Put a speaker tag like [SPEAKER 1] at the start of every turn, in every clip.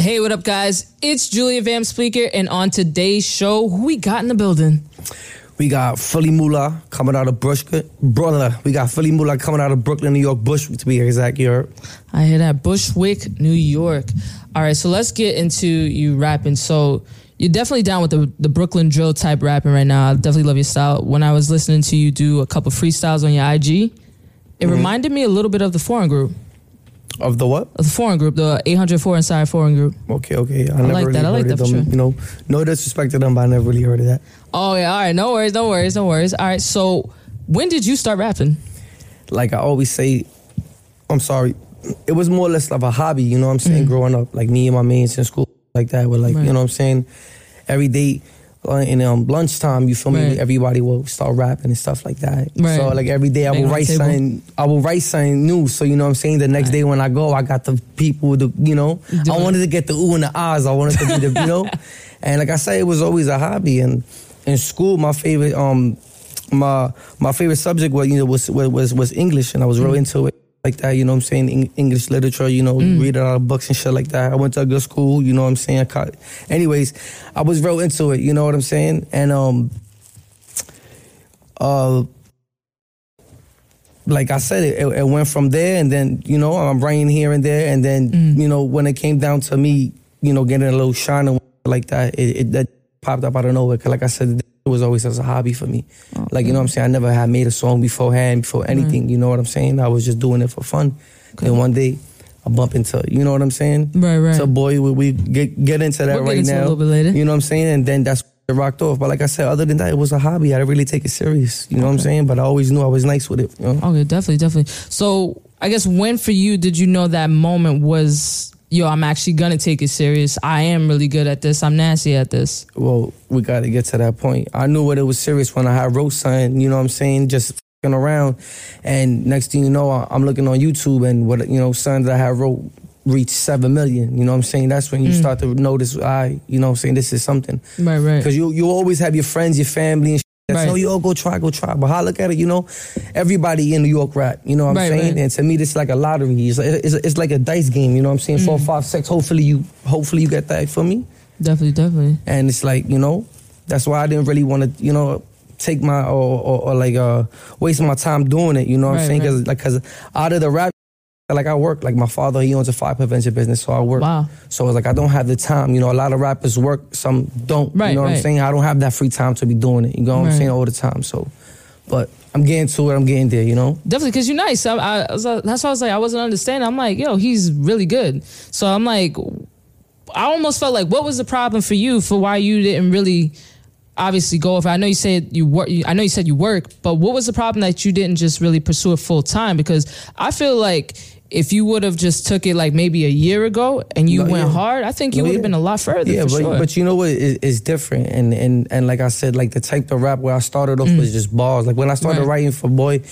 [SPEAKER 1] Hey, what up, guys? It's Julia Van Speaker, and on today's show, who we got in the building?
[SPEAKER 2] We got Philly Moolah coming out of Bushwick. Brother, we got Philly Moolah coming out of Brooklyn, New York, Bushwick to be exact. You?
[SPEAKER 1] I hear that Bushwick, New York. All right, so let's get into you rapping. So you're definitely down with the, the Brooklyn drill type rapping right now. I definitely love your style. When I was listening to you do a couple freestyles on your IG, it mm-hmm. reminded me a little bit of the foreign group.
[SPEAKER 2] Of the what?
[SPEAKER 1] Of the foreign group, the 804 inside foreign group.
[SPEAKER 2] Okay, okay. I, never
[SPEAKER 1] like
[SPEAKER 2] really
[SPEAKER 1] that. I like
[SPEAKER 2] heard
[SPEAKER 1] that
[SPEAKER 2] of
[SPEAKER 1] for
[SPEAKER 2] them.
[SPEAKER 1] sure.
[SPEAKER 2] You know, no disrespect to them, but I never really heard of that.
[SPEAKER 1] Oh yeah, all right, no worries, no worries, no worries. All right, so when did you start rapping?
[SPEAKER 2] Like I always say, I'm sorry. It was more or less of a hobby, you know what I'm saying, mm. growing up. Like me and my mates in school, like that, with like.
[SPEAKER 1] Right.
[SPEAKER 2] you know what I'm saying? Every day in um, lunchtime, you feel me?
[SPEAKER 1] Right.
[SPEAKER 2] Everybody will start rapping and stuff like that.
[SPEAKER 1] Right.
[SPEAKER 2] So like every day I will write
[SPEAKER 1] table.
[SPEAKER 2] something. I will write something new. So you know what I'm saying. The next
[SPEAKER 1] Right.
[SPEAKER 2] day when I go, I got the people. The you know,
[SPEAKER 1] Do
[SPEAKER 2] I
[SPEAKER 1] it.
[SPEAKER 2] wanted to get the ooh and the ahs. I wanted to be the you know, and like I said, it was always a hobby. And in school, my favorite um my my favorite subject was you know was was was English, and I was real into it like that. You know what I'm saying? Eng- English literature. You know,
[SPEAKER 1] Mm.
[SPEAKER 2] read a lot of books and shit like that. I went to a good school. You know what I'm saying? I caught, anyways, I was real into it. You know what I'm saying? And um, uh. Like I said, it, it, went from there, and then you know I'm writing here and there, and then
[SPEAKER 1] Mm.
[SPEAKER 2] you know when it came down to me, you know getting a little shine and like that, it, it that popped up out of nowhere. Cause like I said, was always as a hobby for me. Like you know what I'm saying, I never had made a song beforehand, before mm-hmm. anything. You know what I'm saying? I was just doing it for fun. Then one day, I bump into you know what I'm saying?
[SPEAKER 1] Right, right.
[SPEAKER 2] So boy, we, we get get into that
[SPEAKER 1] We'll
[SPEAKER 2] right
[SPEAKER 1] into it a
[SPEAKER 2] now.
[SPEAKER 1] little bit later.
[SPEAKER 2] You know what I'm saying? And then that's it rocked off. But like I said, other than that, it was a hobby. I didn't really take it serious. You know what I'm saying? But I always knew I was nice with it. You know?
[SPEAKER 1] Okay, definitely, definitely. So I guess when for you did you know that moment was yo, I'm actually gonna take it serious. I am really good at this. I'm nasty at this.
[SPEAKER 2] well, we got to get to that point. I knew what it was serious when I had wrote something, you know what I'm saying, just fing around. And next thing you know, I- I'm looking on YouTube and what, you know, something that I had wrote reached 7 million. You know what I'm saying? That's when you mm. start to notice, I, you know what I'm saying, this is something.
[SPEAKER 1] Right, right.
[SPEAKER 2] Because you, you always have your friends, your family, and shit. That's,
[SPEAKER 1] Right.
[SPEAKER 2] oh, yo, go try, go try. But how I look at it, you know, everybody in New York rap, you know what I'm
[SPEAKER 1] Right,
[SPEAKER 2] saying?
[SPEAKER 1] right.
[SPEAKER 2] And to me, this is like a lottery. It's, like- it's, it's like a dice game, you know what I'm saying?
[SPEAKER 1] Mm.
[SPEAKER 2] Four, five, six. Hopefully you, hopefully you get that for me.
[SPEAKER 1] Definitely, definitely.
[SPEAKER 2] And it's like, you know, that's why I didn't really want to, you know, take my or, or, or like uh waste my time doing it. You know what I'm saying? Because like, cause out of the rap, like I work. Like my father, he owns a fire prevention business, so I work.
[SPEAKER 1] Wow.
[SPEAKER 2] So it's like I don't have the time. You know, a lot of rappers work, some don't.
[SPEAKER 1] Right,
[SPEAKER 2] you know what
[SPEAKER 1] right.
[SPEAKER 2] I'm saying? I don't have that free time to be doing it. You know what
[SPEAKER 1] Right.
[SPEAKER 2] I'm saying? All the time. So, but I'm getting to it. I'm getting there. You know.
[SPEAKER 1] Definitely, because you're nice. I, I, I was, uh, that's why I was like, I wasn't understanding. I'm like, yo, he's really good. So I'm like, I almost felt like, what was the problem for you for why you didn't really obviously go over? I know you said you work. I know you said you work, but what was the problem that you didn't just really pursue it full time? Because I feel like if you would have just took it like maybe a year ago and you
[SPEAKER 2] No,
[SPEAKER 1] went
[SPEAKER 2] yeah.
[SPEAKER 1] hard, I think you
[SPEAKER 2] No,
[SPEAKER 1] would have
[SPEAKER 2] yeah.
[SPEAKER 1] been a lot further.
[SPEAKER 2] Yeah, but
[SPEAKER 1] sure.
[SPEAKER 2] but you know what? It, it's different, and and and like I said, like the type of rap where I started off was just bars. Like when I started
[SPEAKER 1] Mm. Right.
[SPEAKER 2] writing for Boy,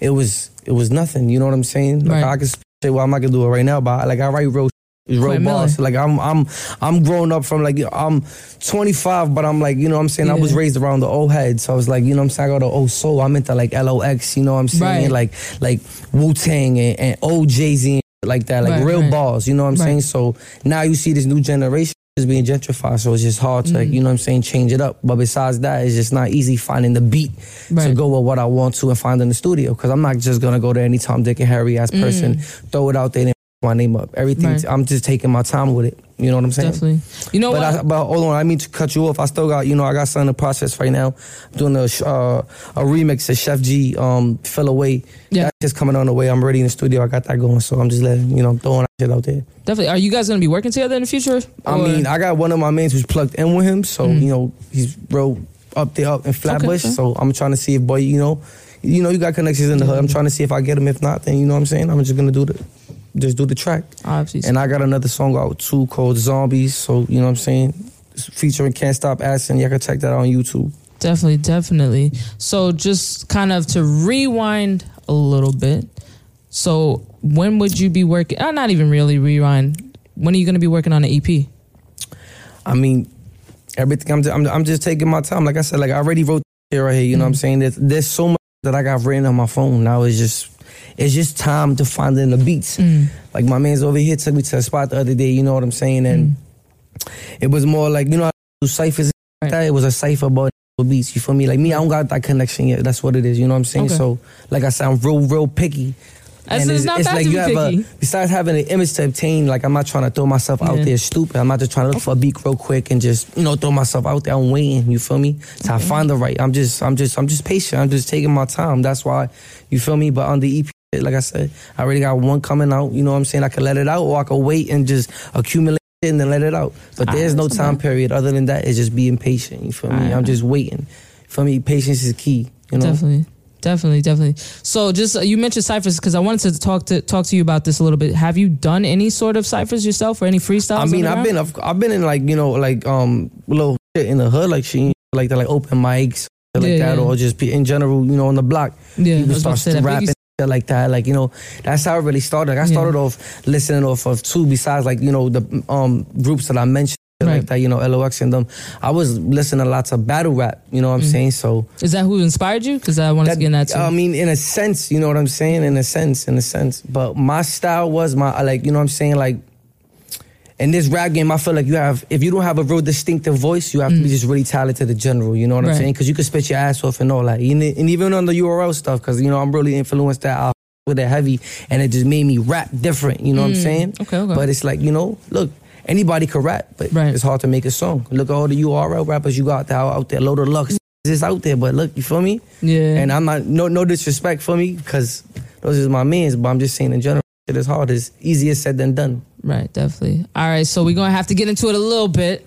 [SPEAKER 2] it was it was nothing. You know what I'm saying? Like
[SPEAKER 1] Right.
[SPEAKER 2] I can say, well, I'm not gonna do it right now, but like I write real. Real
[SPEAKER 1] mellow.
[SPEAKER 2] Like I'm, I'm, I'm grown up from like I'm 25, but I'm like, you know, what I'm saying I was raised around the old head, so I was like, you know, what I'm saying I got the old soul. I'm into like LOX, you know, what I'm saying
[SPEAKER 1] Right.
[SPEAKER 2] like, like Wu Tang and, and old Jay Z and like that, like
[SPEAKER 1] Right,
[SPEAKER 2] real
[SPEAKER 1] right.
[SPEAKER 2] bars. You know what I'm
[SPEAKER 1] Right.
[SPEAKER 2] saying? So now you see this new generation is being gentrified, so it's just hard to,
[SPEAKER 1] Mm.
[SPEAKER 2] you know what I'm saying, change it up. But besides that, it's just not easy finding the beat to go with what I want to and find in the studio. Because I'm not just gonna go to any Tom, Dick, and Harry ass person, throw it out there my name up. Everything,
[SPEAKER 1] Mm. Right.
[SPEAKER 2] I'm just taking my time with it. You know what I'm saying?
[SPEAKER 1] Definitely. You know
[SPEAKER 2] But,
[SPEAKER 1] what?
[SPEAKER 2] I, but hold on, I mean to cut you off. I still got, you know, I got something in the process right now. I'm doing a uh, a remix of Sheff G, um, Fell Away.
[SPEAKER 1] Yeah.
[SPEAKER 2] That's just coming on the way. I'm ready in the studio. I got that going. So I'm just letting, you know, throwing that shit out there.
[SPEAKER 1] Definitely. Are you guys going to be working together in the future?
[SPEAKER 2] I mean, I got one of my mains who's plugged in with him, so you know he's real up there up in Flatbush.
[SPEAKER 1] okay.
[SPEAKER 2] So I'm trying to see if boy, you know, you know, you got connections in the hood. I'm trying to see if I get him. If not, then you know what I'm saying. I'm just gonna do the, just do the track.
[SPEAKER 1] obviously.
[SPEAKER 2] And I got another song out too called Zombies. So you know what I'm saying. It's featuring Can't Stop Asking. Y'all can check that out on YouTube.
[SPEAKER 1] Definitely, definitely. So just kind of to rewind a little bit. So when would you be working? Uh, not even really rewind. When are you going to be working on the E EP?
[SPEAKER 2] I mean, everything. I'm, I'm, I'm just taking my time. Like I said, like I already wrote it right here. You know what I'm saying? There's, there's so much that I got written on my phone. Now it's just it's just time to find in the beats. Mm. Like my man's over here took me to a spot the other day. You know what I'm saying? And mm. it was more like you know do ciphers.
[SPEAKER 1] Right.
[SPEAKER 2] That it was a cipher about beats. You feel me? Like me, I don't got that connection yet. That's what it is. You know what I'm saying?
[SPEAKER 1] Okay.
[SPEAKER 2] So like I said, I'm real, real picky.
[SPEAKER 1] That's- it's not bad to be
[SPEAKER 2] have
[SPEAKER 1] picky.
[SPEAKER 2] a besides having an image to obtain. Like I'm not trying to throw myself out there stupid. I'm not just trying to look for a beat real quick and just you know throw myself out there. I'm waiting. You feel me? Till I find the right. I'm just I'm just I'm just patient. I'm just taking my time. That's why you feel me. But on the EP, like I said, I already got one coming out. You know what I'm saying? I could let it out, or I could wait and just accumulate it and then let it out. But there's no time period other than that. It's just being patient. You feel me? I'm just waiting. For me, patience is key. You know.
[SPEAKER 1] Definitely. Definitely, definitely. So, just uh, you mentioned ciphers because I wanted to talk to talk to you about this a little bit. Have you done any sort of ciphers yourself or any freestyles?
[SPEAKER 2] I mean, I've been? I've, I've been in like you know like um little shit in the hood like she like the like open mics like
[SPEAKER 1] Yeah,
[SPEAKER 2] that
[SPEAKER 1] yeah.
[SPEAKER 2] or just be in general you know on the block
[SPEAKER 1] Yeah,
[SPEAKER 2] people start
[SPEAKER 1] to say that.
[SPEAKER 2] rapping like that like you know that's how it really started. Like, I
[SPEAKER 1] Yeah.
[SPEAKER 2] started off listening off of two besides like you know the um groups that I mentioned
[SPEAKER 1] Right.
[SPEAKER 2] like that you know LOX and them. I was listening to lots of battle rap. You know what I'm
[SPEAKER 1] Mm.
[SPEAKER 2] saying? So
[SPEAKER 1] Is that who inspired you? Because I wanted to get in that too.
[SPEAKER 2] I mean, in a sense, you know what I'm saying? In a sense, in a sense. But my style was my like, you know what I'm saying? Like in this rap game, I feel like you have if you don't have a real distinctive voice, you have to be just really talented in general. You know what
[SPEAKER 1] Mm. Right.
[SPEAKER 2] I'm saying? Because you can spit your ass off and all that. And, and even on the URL stuff, because you know I'm really influenced that out with it heavy, and it just made me rap different. You know what I'm saying?
[SPEAKER 1] Mm. Okay, okay.
[SPEAKER 2] But it's like you know, look. Anybody can rap, but
[SPEAKER 1] Right.
[SPEAKER 2] it's hard to make a song. Look at all the URL rappers you got out, out there. Load of Lux is out there, but look, you feel me?
[SPEAKER 1] yeah.
[SPEAKER 2] And I'm not no no disrespect for me because those is my mans, but I'm just saying in general, it is hard. It's easier said than done.
[SPEAKER 1] Right, definitely. All right, so we're gonna have to get into it a little bit.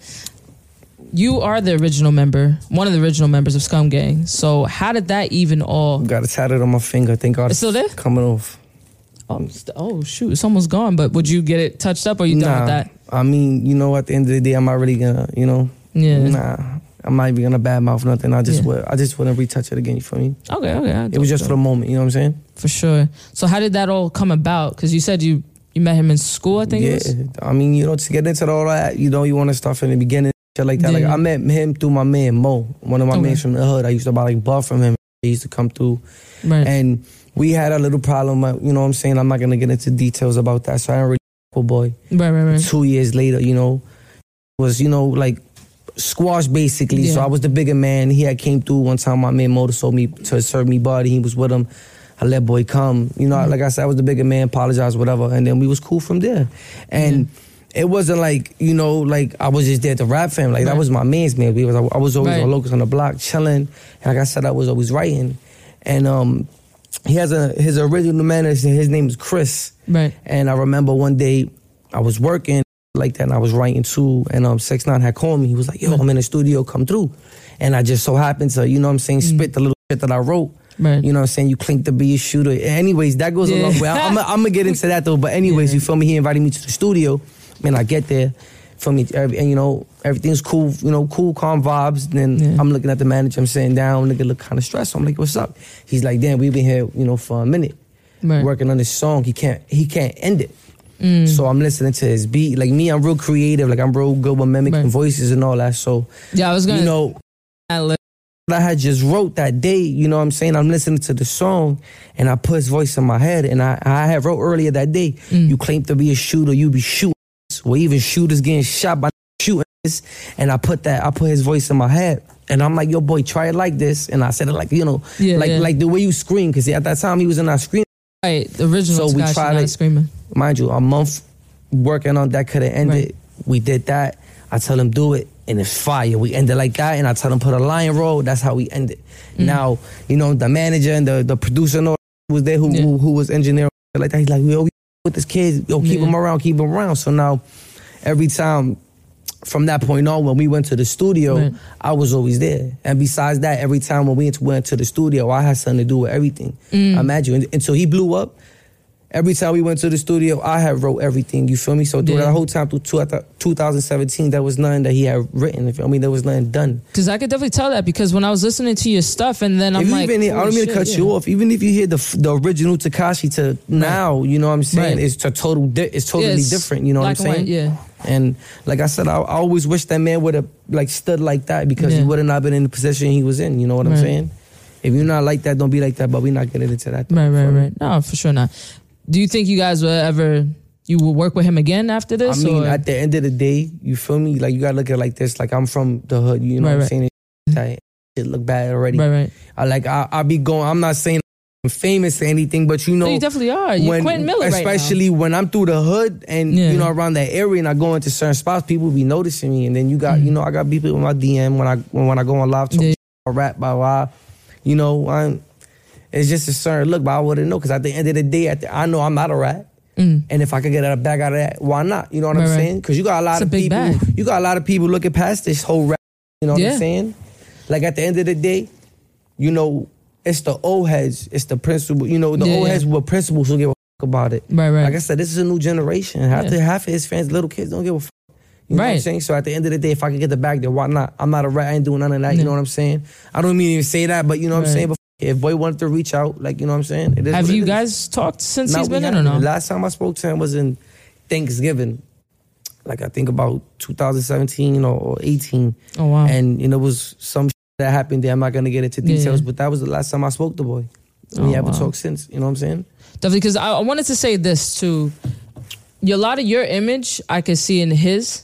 [SPEAKER 1] You are the original member, one of the original members of Scum Gang. So how did that even all?
[SPEAKER 2] Got a tatted on my finger. Thank God
[SPEAKER 1] It's still there?
[SPEAKER 2] coming off.
[SPEAKER 1] Oh, st- oh shoot, it's almost gone. But would you get it touched up, or you done with that?
[SPEAKER 2] I mean, you know, at the end of the day, I'm not really gonna, you know,
[SPEAKER 1] Yeah.
[SPEAKER 2] nah. I'm not even gonna badmouth nothing. I just
[SPEAKER 1] Yeah.
[SPEAKER 2] would, I just wouldn't retouch it again. You feel me?
[SPEAKER 1] Okay, okay.
[SPEAKER 2] It was just for the moment. You know what I'm saying?
[SPEAKER 1] for sure. So how did that all come about? Because you said you you met him in school. I think
[SPEAKER 2] yeah. I mean, you know, to get into all that, you know, you want to start from the beginning, shit like that. Like I met him through my man Mo, one of my
[SPEAKER 1] Okay.
[SPEAKER 2] mans from the hood. I used to buy like buff from him. He used to come through.
[SPEAKER 1] Right.
[SPEAKER 2] And we had a little problem, you know what I'm saying? I'm not gonna get into details about that. So I didn't really boy.
[SPEAKER 1] right, right, right.
[SPEAKER 2] Two years later, you know, was, you know, like squash basically. So I was the bigger man. He had came through one time, my man Motor sold me to serve me body. He was with him. I let boy come. You know, like I said, I was the bigger man, apologize, whatever. And then we was cool from there. And it wasn't like, you know, like I was just there to rap for him. Like that was my man's man. We was, I was always
[SPEAKER 1] Right.
[SPEAKER 2] on locus on the block chilling. And like I said, I was always writing. And um he has a his original manager, his name is Chris.
[SPEAKER 1] Right.
[SPEAKER 2] And I remember one day I was working like that and I was writing too. And um Six Nine had called me. He was like, Yo, I'm in the studio, come through. And I just so happened to, you know what I'm saying, spit the little shit that I wrote.
[SPEAKER 1] Right.
[SPEAKER 2] You know what I'm saying? You clink to be a shooter. Anyways, that goes
[SPEAKER 1] Yeah.
[SPEAKER 2] a long way. I'm, I'm gonna get into that though. But anyways,
[SPEAKER 1] Yeah.
[SPEAKER 2] you feel me? He invited me to the studio. Man, I get there. For me, and you know, everything's cool, you know, cool, calm vibes. Then
[SPEAKER 1] Yeah.
[SPEAKER 2] I'm looking at the manager, I'm sitting down, nigga look kind of stressed. I'm like, what's up? He's like, damn, we've been here, you know, for a minute
[SPEAKER 1] Right.
[SPEAKER 2] working on this song. He can't he can't end it.
[SPEAKER 1] Mm.
[SPEAKER 2] So I'm listening to his beat. Like me, I'm real creative. Like I'm real good with mimicking
[SPEAKER 1] Right.
[SPEAKER 2] voices and all that. So
[SPEAKER 1] Yeah, I was gonna.
[SPEAKER 2] you know,
[SPEAKER 1] ad-lib.
[SPEAKER 2] I had just wrote that day, you know what I'm saying? I'm listening to the song and I put his voice in my head and I, I had wrote earlier that day,
[SPEAKER 1] Mm.
[SPEAKER 2] you claim to be a shooter, you be shooting or even shooters getting shot by shooting. And I put that, I put his voice in my head. And I'm like, yo, boy, try it like this. And I said it like, you know,
[SPEAKER 1] Yeah,
[SPEAKER 2] like
[SPEAKER 1] yeah.
[SPEAKER 2] like the way you scream, because at that time he was in our screen.
[SPEAKER 1] right, the original.
[SPEAKER 2] So we tried it.
[SPEAKER 1] screaming.
[SPEAKER 2] Mind you, a month working on that could have ended.
[SPEAKER 1] Right.
[SPEAKER 2] We did that. I tell him do it, and it's fire. We ended like that, and I tell him put a lion roll. That's how we ended.
[SPEAKER 1] Mm.
[SPEAKER 2] Now, you know, the manager and the the producer and all was there who
[SPEAKER 1] Yeah.
[SPEAKER 2] who, who was engineering like that. He's like, yo, we with this kid, yo, keep
[SPEAKER 1] Yeah.
[SPEAKER 2] him around, keep him around. So now, every time. From that point on, when we went to the studio,
[SPEAKER 1] Right.
[SPEAKER 2] I was always there. And besides that, every time when we went to the studio, I had something to do with everything.
[SPEAKER 1] Mm.
[SPEAKER 2] Imagine. And, and so he blew up. Every time we went to the studio, I had wrote everything. You feel me? So through
[SPEAKER 1] Yeah.
[SPEAKER 2] that whole time, through two, 2017, there was nothing that he had written. You feel me? There was nothing done.
[SPEAKER 1] Because I could definitely tell that because when I was listening to your stuff and then I'm
[SPEAKER 2] if
[SPEAKER 1] like,
[SPEAKER 2] even I don't mean to cut
[SPEAKER 1] yeah.
[SPEAKER 2] you off. Even if you hear the the original Tekashi to now, you know what I'm saying?
[SPEAKER 1] Right.
[SPEAKER 2] It's a total. Di- it's totally
[SPEAKER 1] Yeah, it's
[SPEAKER 2] different. You know what I'm saying?
[SPEAKER 1] white, yeah.
[SPEAKER 2] And like I said, I, I always wish that man would have like stood like that because he would have not been in the position he was in. You know what I'm saying? If you're not like that, don't be like that. But we're not getting into that.
[SPEAKER 1] Right, right, right. No, for sure not. Do you think you guys will ever you will work with him again after this?
[SPEAKER 2] I mean,
[SPEAKER 1] or?
[SPEAKER 2] at the end of the day, you feel me? Like you gotta look at it like this. Like I'm from the hood. You know
[SPEAKER 1] Right,
[SPEAKER 2] what I'm
[SPEAKER 1] right.
[SPEAKER 2] saying? That It look bad already.
[SPEAKER 1] right, right.
[SPEAKER 2] I like I I be going. I'm not saying I'm famous or anything, but you know.
[SPEAKER 1] No, you definitely are. You're Quentin Miller right
[SPEAKER 2] especially when I'm through the hood and
[SPEAKER 1] Yeah.
[SPEAKER 2] you know around that area and I go into certain spots, people be noticing me, and then you got
[SPEAKER 1] Mm.
[SPEAKER 2] you know I got people in my DM when I when, when I go on live talk,
[SPEAKER 1] Yeah.
[SPEAKER 2] rap, blah blah. You know, I'm, it's just a certain look, but I wouldn't know because at the end of the day, at the, I know I'm not a rat.
[SPEAKER 1] Mm.
[SPEAKER 2] And if I could get a bag out of that, why not? You know what
[SPEAKER 1] Right,
[SPEAKER 2] I'm
[SPEAKER 1] right.
[SPEAKER 2] saying? Because you got a lot
[SPEAKER 1] It's
[SPEAKER 2] of
[SPEAKER 1] big
[SPEAKER 2] people.
[SPEAKER 1] bag.
[SPEAKER 2] You got a lot of people looking past this whole rap. You know what
[SPEAKER 1] Yeah.
[SPEAKER 2] I'm saying? Like at the end of the day, you know, it's the old heads, it's the principal. You know, the
[SPEAKER 1] Yeah,
[SPEAKER 2] old
[SPEAKER 1] yeah.
[SPEAKER 2] heads were principals who give a fuck about it.
[SPEAKER 1] Right, right.
[SPEAKER 2] Like I said, this is a new generation. Half, the, half of his fans, little kids, don't give a fuck. You know what I'm
[SPEAKER 1] Right.
[SPEAKER 2] saying? So at the end of the day, if I could get the bag there, why not? I'm not a rat. I ain't doing none of that. You know what I'm saying? I don't mean to even say that, but you know what
[SPEAKER 1] Right.
[SPEAKER 2] I'm saying? But if boy wanted to reach out, like, you know what I'm saying? It is
[SPEAKER 1] Have you
[SPEAKER 2] it is.
[SPEAKER 1] guys talked since
[SPEAKER 2] Nah,
[SPEAKER 1] he's been in or no?
[SPEAKER 2] Last time I spoke to him was in Thanksgiving. Like I think about 2017 or, or 18.
[SPEAKER 1] Oh wow.
[SPEAKER 2] And you know, it was some that happened there. I'm not gonna get into
[SPEAKER 1] Yeah.
[SPEAKER 2] details, but that was the last time I spoke to boy. And we
[SPEAKER 1] Oh,
[SPEAKER 2] haven't
[SPEAKER 1] wow.
[SPEAKER 2] talked since. You know what I'm saying?
[SPEAKER 1] Definitely, because I, I wanted to say this too. A lot of your image I could see in his,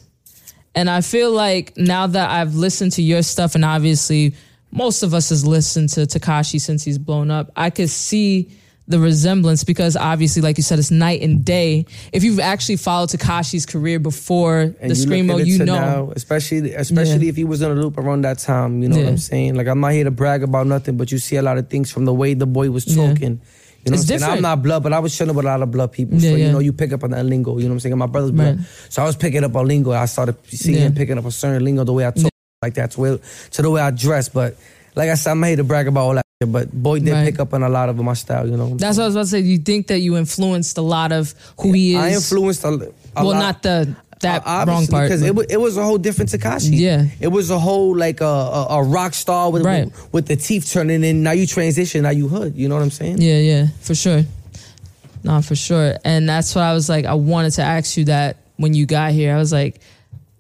[SPEAKER 1] and I feel like now that I've listened to your stuff, and obviously most of us has listened to Tekashi since he's blown up. I could see the resemblance because obviously, like you said, it's night and day. If you've actually followed Tekashi's career before
[SPEAKER 2] And
[SPEAKER 1] the screamo, you know.
[SPEAKER 2] now, especially especially
[SPEAKER 1] Yeah.
[SPEAKER 2] if he was in a loop around that time. You know what I'm saying? Like I'm not here to brag about nothing, but you see a lot of things from the way the boy was
[SPEAKER 1] Yeah.
[SPEAKER 2] talking. You know
[SPEAKER 1] It's
[SPEAKER 2] what I'm
[SPEAKER 1] different.
[SPEAKER 2] I'm not blood, but I was chilling with a lot of blood people.
[SPEAKER 1] Yeah,
[SPEAKER 2] so
[SPEAKER 1] yeah.
[SPEAKER 2] you know, you pick up on that lingo. You know what I'm saying? My brother's blood.
[SPEAKER 1] Right.
[SPEAKER 2] So I was picking up on lingo. I started seeing
[SPEAKER 1] Yeah.
[SPEAKER 2] him picking up a certain lingo, the way I talk, like that, to, way, to the way I dress. But like I said, I'm here to brag about all that. Shit, but boy did
[SPEAKER 1] Right.
[SPEAKER 2] pick up on a lot of my style. You know.
[SPEAKER 1] That's what I was about to say. You think that you influenced a lot of who he is?
[SPEAKER 2] I influenced a, a
[SPEAKER 1] well,
[SPEAKER 2] lot.
[SPEAKER 1] not the that
[SPEAKER 2] Uh,
[SPEAKER 1] wrong part.
[SPEAKER 2] because it was, it was a whole different Tekashi.
[SPEAKER 1] Yeah.
[SPEAKER 2] it was a whole like a a, a rock star with,
[SPEAKER 1] Right.
[SPEAKER 2] with the teeth turning in. Now you transition. Now you hood. You know what I'm saying?
[SPEAKER 1] Yeah, yeah, for sure. No, for sure. And that's what I was like, I wanted to ask you that when you got here. I was like,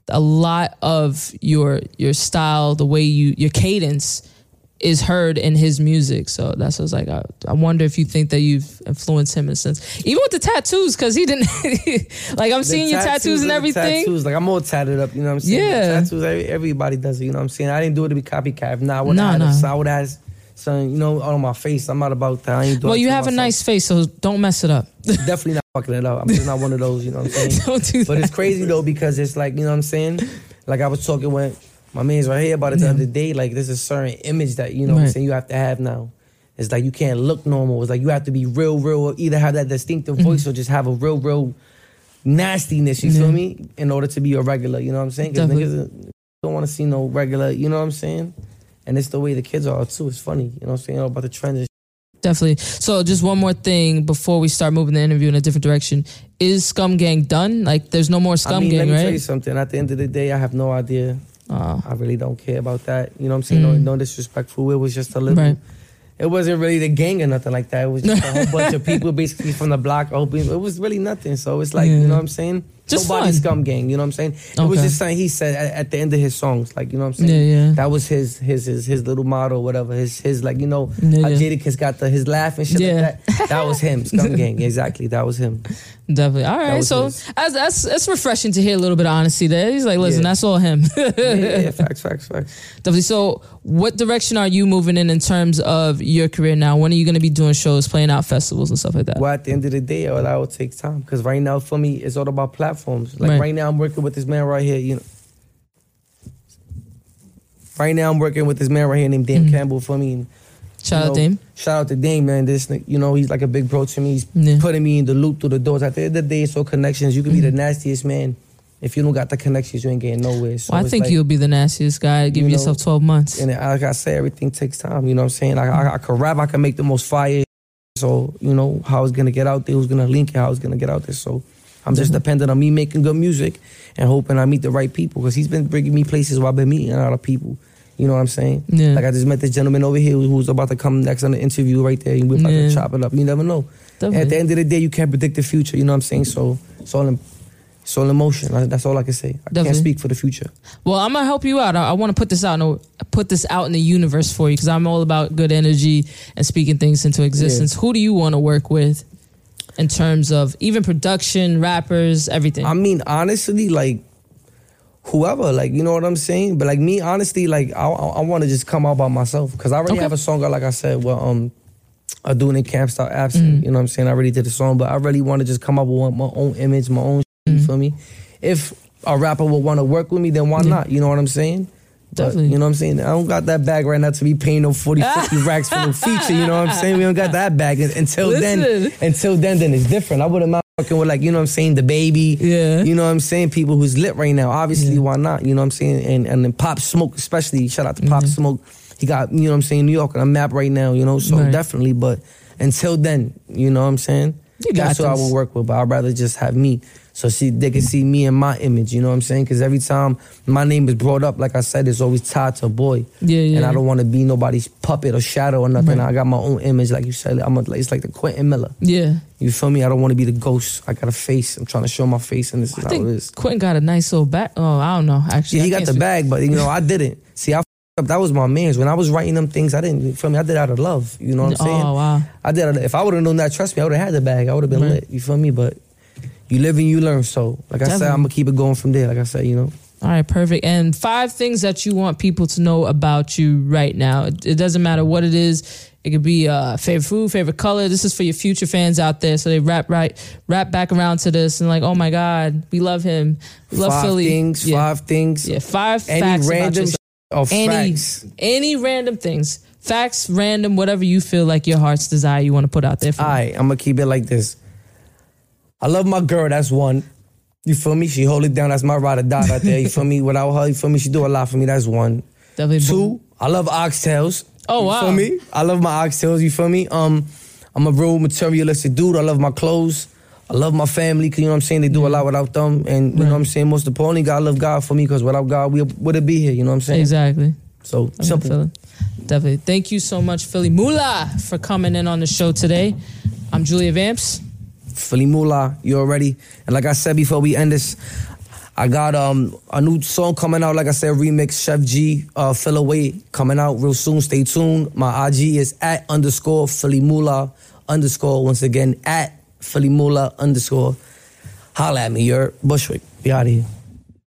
[SPEAKER 1] a lot of your your style, the way you your cadence is heard in his music. So that's what I was like, I, I wonder if you think that you've influenced him in a sense. Even with the tattoos, because he didn't like I'm
[SPEAKER 2] The
[SPEAKER 1] seeing your tattoos and everything.
[SPEAKER 2] Tattoos, like I'm all tatted up. You know what I'm saying?
[SPEAKER 1] Yeah.
[SPEAKER 2] tattoos. Everybody does it. You know what I'm saying? I didn't do it to be copycat. If not, I would
[SPEAKER 1] Nah,
[SPEAKER 2] have
[SPEAKER 1] nah.
[SPEAKER 2] had a I would have had you know, on my face. I'm not about that. I ain't doing
[SPEAKER 1] Well, you have a nice face, so don't mess it up.
[SPEAKER 2] Definitely not fucking it up. I'm just not one of those. You know what I'm saying?
[SPEAKER 1] don't do
[SPEAKER 2] But
[SPEAKER 1] that.
[SPEAKER 2] it's crazy though because it's like you know what I'm saying. Like I was talking with my man's right here about it the other day. Like there's a certain image that you know what I'm
[SPEAKER 1] Right.
[SPEAKER 2] saying you have to have now. It's like you can't look normal. It's like you have to be real, real. Or either have that distinctive voice or just have a real, real nastiness. You
[SPEAKER 1] Mm-hmm. Yeah.
[SPEAKER 2] feel me? In order to be a regular, you know what I'm saying? Because
[SPEAKER 1] Definitely.
[SPEAKER 2] niggas don't want to see no regular. You know what I'm saying? And it's the way the kids are too. It's funny. You know what I'm saying? About the trends and
[SPEAKER 1] Definitely. So, just one more thing before we start moving the interview in a different direction. Is Scum Gang done? Like, there's no more Scum
[SPEAKER 2] I mean,
[SPEAKER 1] Gang,
[SPEAKER 2] let me
[SPEAKER 1] right?
[SPEAKER 2] tell you something. At the end of the day, I have no idea.
[SPEAKER 1] Uh,
[SPEAKER 2] I really don't care about that. You know what I'm saying? No,
[SPEAKER 1] Mm.
[SPEAKER 2] no disrespectful. It was just a little.
[SPEAKER 1] Right.
[SPEAKER 2] It wasn't really the gang or nothing like that. It was just a whole bunch of people basically from the block open. It was really nothing. So it's like,
[SPEAKER 1] Yeah.
[SPEAKER 2] you know what I'm saying?
[SPEAKER 1] Just
[SPEAKER 2] Nobody
[SPEAKER 1] fun.
[SPEAKER 2] scum gang, you know what I'm saying? It was just something he said at, at the end of his songs. Like, you know what I'm saying?
[SPEAKER 1] yeah. yeah.
[SPEAKER 2] That was his his his his little motto, whatever. His his like, you know,
[SPEAKER 1] Yeah,
[SPEAKER 2] how
[SPEAKER 1] yeah.
[SPEAKER 2] Jadakiss got the his laugh and shit
[SPEAKER 1] Yeah.
[SPEAKER 2] like that. That was him, scum gang. Exactly. That was him.
[SPEAKER 1] Definitely. All right. So
[SPEAKER 2] his.
[SPEAKER 1] that's, that's that's refreshing to hear a little bit of honesty there. He's like, listen,
[SPEAKER 2] Yeah.
[SPEAKER 1] that's all him.
[SPEAKER 2] yeah, yeah, yeah, facts, facts, facts.
[SPEAKER 1] Definitely. So, what direction are you moving in in terms of your career now? When are you going to be doing shows, playing out festivals and stuff like that?
[SPEAKER 2] Well, at the end of the day, all that will take time. Because right now, for me, it's all about platforms. Like
[SPEAKER 1] Right.
[SPEAKER 2] right, now, I'm working with this man right here. You know, right now, I'm working with this man right here named Dame
[SPEAKER 1] Mhm.
[SPEAKER 2] Campbell. For me, and,
[SPEAKER 1] Shout
[SPEAKER 2] you
[SPEAKER 1] out
[SPEAKER 2] know,
[SPEAKER 1] Dame.
[SPEAKER 2] Shout out to Dame, man. This, you know, he's like a big bro to me. He's
[SPEAKER 1] Yeah.
[SPEAKER 2] putting me in the loop through the doors. At the end of the day, it's all connections. You can be the nastiest man. If you don't got the connections, you ain't getting nowhere. So
[SPEAKER 1] Well, I think
[SPEAKER 2] like-
[SPEAKER 1] you'll be the nastiest guy. Give
[SPEAKER 2] you know,
[SPEAKER 1] yourself 12 months.
[SPEAKER 2] And like I say, everything takes time. You know what I'm saying? Like I, I could rap, I can make the most fire. So you know how it's gonna get out there, who's gonna link it, how it's gonna get out there. So I'm just
[SPEAKER 1] Mhm.
[SPEAKER 2] dependent on me making good music and hoping I meet the right people because he's been bringing me places where I've been meeting a lot of people. You know what I'm saying?
[SPEAKER 1] Yeah.
[SPEAKER 2] Like I just met this gentleman over here who's about to come next on the interview right there. and We're about
[SPEAKER 1] Yeah.
[SPEAKER 2] to chop it up. You never know. At the end of the day, you can't predict the future. You know what I'm saying? So it's all in, it's all emotion. That's all I can say. I
[SPEAKER 1] Definitely.
[SPEAKER 2] can't speak for the future.
[SPEAKER 1] Well, I'm gonna help you out. I, I want to put this out, no, put this out in the universe for you because I'm all about good energy and speaking things into existence. Who do you want to work with in terms of even production, rappers, everything?
[SPEAKER 2] I mean, honestly, like whoever, like you know what I'm saying. But like me, honestly, like I I, I want to just come out by myself because I already
[SPEAKER 1] Okay.
[SPEAKER 2] have a song. out, Like I said, well, um, I doing in camp style
[SPEAKER 1] Mm-hmm.
[SPEAKER 2] You know what I'm saying? I already did the song, but I really want to just come up with my own image, my own.
[SPEAKER 1] Mm-hmm.
[SPEAKER 2] You feel me? If a rapper would want to work with me, then why
[SPEAKER 1] Yeah.
[SPEAKER 2] not? You know what I'm saying? But, you know what I'm saying? I don't got that bag right now to be paying no 40, 50 racks for no feature. You know what I'm saying? We don't got that bag. Until then, until then, then it's different. I wouldn't mind working with like, you know what I'm saying, the baby.
[SPEAKER 1] Yeah.
[SPEAKER 2] You know what I'm saying? People who's lit right now. Obviously,
[SPEAKER 1] Yeah.
[SPEAKER 2] why not? You know what I'm saying? And and then Pop Smoke, especially. Shout out to Pop
[SPEAKER 1] Mhm.
[SPEAKER 2] Smoke. He got, you know what I'm saying, New York on a map right now, you know? So
[SPEAKER 1] Right.
[SPEAKER 2] definitely. But until then, you know what I'm saying?
[SPEAKER 1] You got
[SPEAKER 2] That's who I would work with. But I'd rather just have me. So see, they can see me in my image, you know what I'm saying? Because every time my name is brought up, like I said, it's always tied to a boy.
[SPEAKER 1] yeah, yeah.
[SPEAKER 2] And I don't want to be nobody's puppet or shadow or nothing.
[SPEAKER 1] Right.
[SPEAKER 2] I got my own image, like you said. I'm a, it's like the Quentin Miller.
[SPEAKER 1] yeah.
[SPEAKER 2] You feel me? I don't want to be the ghost. I got a face. I'm trying to show my face, and this is
[SPEAKER 1] I
[SPEAKER 2] how
[SPEAKER 1] think
[SPEAKER 2] it is.
[SPEAKER 1] Quentin got a nice little back. Oh, I don't know. Actually,
[SPEAKER 2] Yeah, he got the
[SPEAKER 1] speak-
[SPEAKER 2] bag, but you know, I didn't. See, I up. That was my man's. When I was writing them things, I didn't. You feel me? I did out of love. You know what I'm oh, saying?
[SPEAKER 1] Oh wow.
[SPEAKER 2] I did. If I would have known that, trust me, I would have had the bag. I would have been
[SPEAKER 1] Right.
[SPEAKER 2] lit. You feel me? But you live and you learn. So, like I said, I'm gonna keep it going from there. Like I said, you know.
[SPEAKER 1] All right, perfect. And five things that you want people to know about you right now. It, it doesn't matter what it is. It could be uh, favorite food, favorite color. This is for your future fans out there, so they wrap right, wrap back around to this and like, oh my God, we love him. We love
[SPEAKER 2] five
[SPEAKER 1] Philly.
[SPEAKER 2] things.
[SPEAKER 1] yeah.
[SPEAKER 2] Five things.
[SPEAKER 1] Yeah, five
[SPEAKER 2] Any
[SPEAKER 1] facts
[SPEAKER 2] random of
[SPEAKER 1] Any,
[SPEAKER 2] facts.
[SPEAKER 1] any random things, facts, random, whatever you feel like your heart's desire you want to put out there. For
[SPEAKER 2] All
[SPEAKER 1] me.
[SPEAKER 2] I'm gonna keep it like this. I love my girl. That's one. You feel me? She hold it down. That's my ride or die out there. You feel me? Without her, you feel me? She do a lot for me. That's one.
[SPEAKER 1] Definitely.
[SPEAKER 2] Two, I love oxtails.
[SPEAKER 1] Oh,
[SPEAKER 2] you
[SPEAKER 1] wow.
[SPEAKER 2] feel me? I love my oxtails. You feel me? Um, I'm a real materialistic dude. I love my clothes. I love my family. 'cause you know what I'm saying? They do a lot without them. And you know what I'm saying? Most importantly, God love God for me because without God, we wouldn't be here. You know what I'm saying?
[SPEAKER 1] Exactly.
[SPEAKER 2] So
[SPEAKER 1] Okay,
[SPEAKER 2] simple.
[SPEAKER 1] Philly. Definitely. Thank you so much, Philly Moolah, for coming in on the show today. I'm Julia Vamps.
[SPEAKER 2] Moolah, you already. And like I said before we end this, I got um a new song coming out. Like I said, remix Sheff G, uh, Fill Away coming out real soon. Stay tuned. My IG is at underscore Moolah underscore. Once again, at Moolah underscore. Holla at me, you're Bushwick. Be out of here.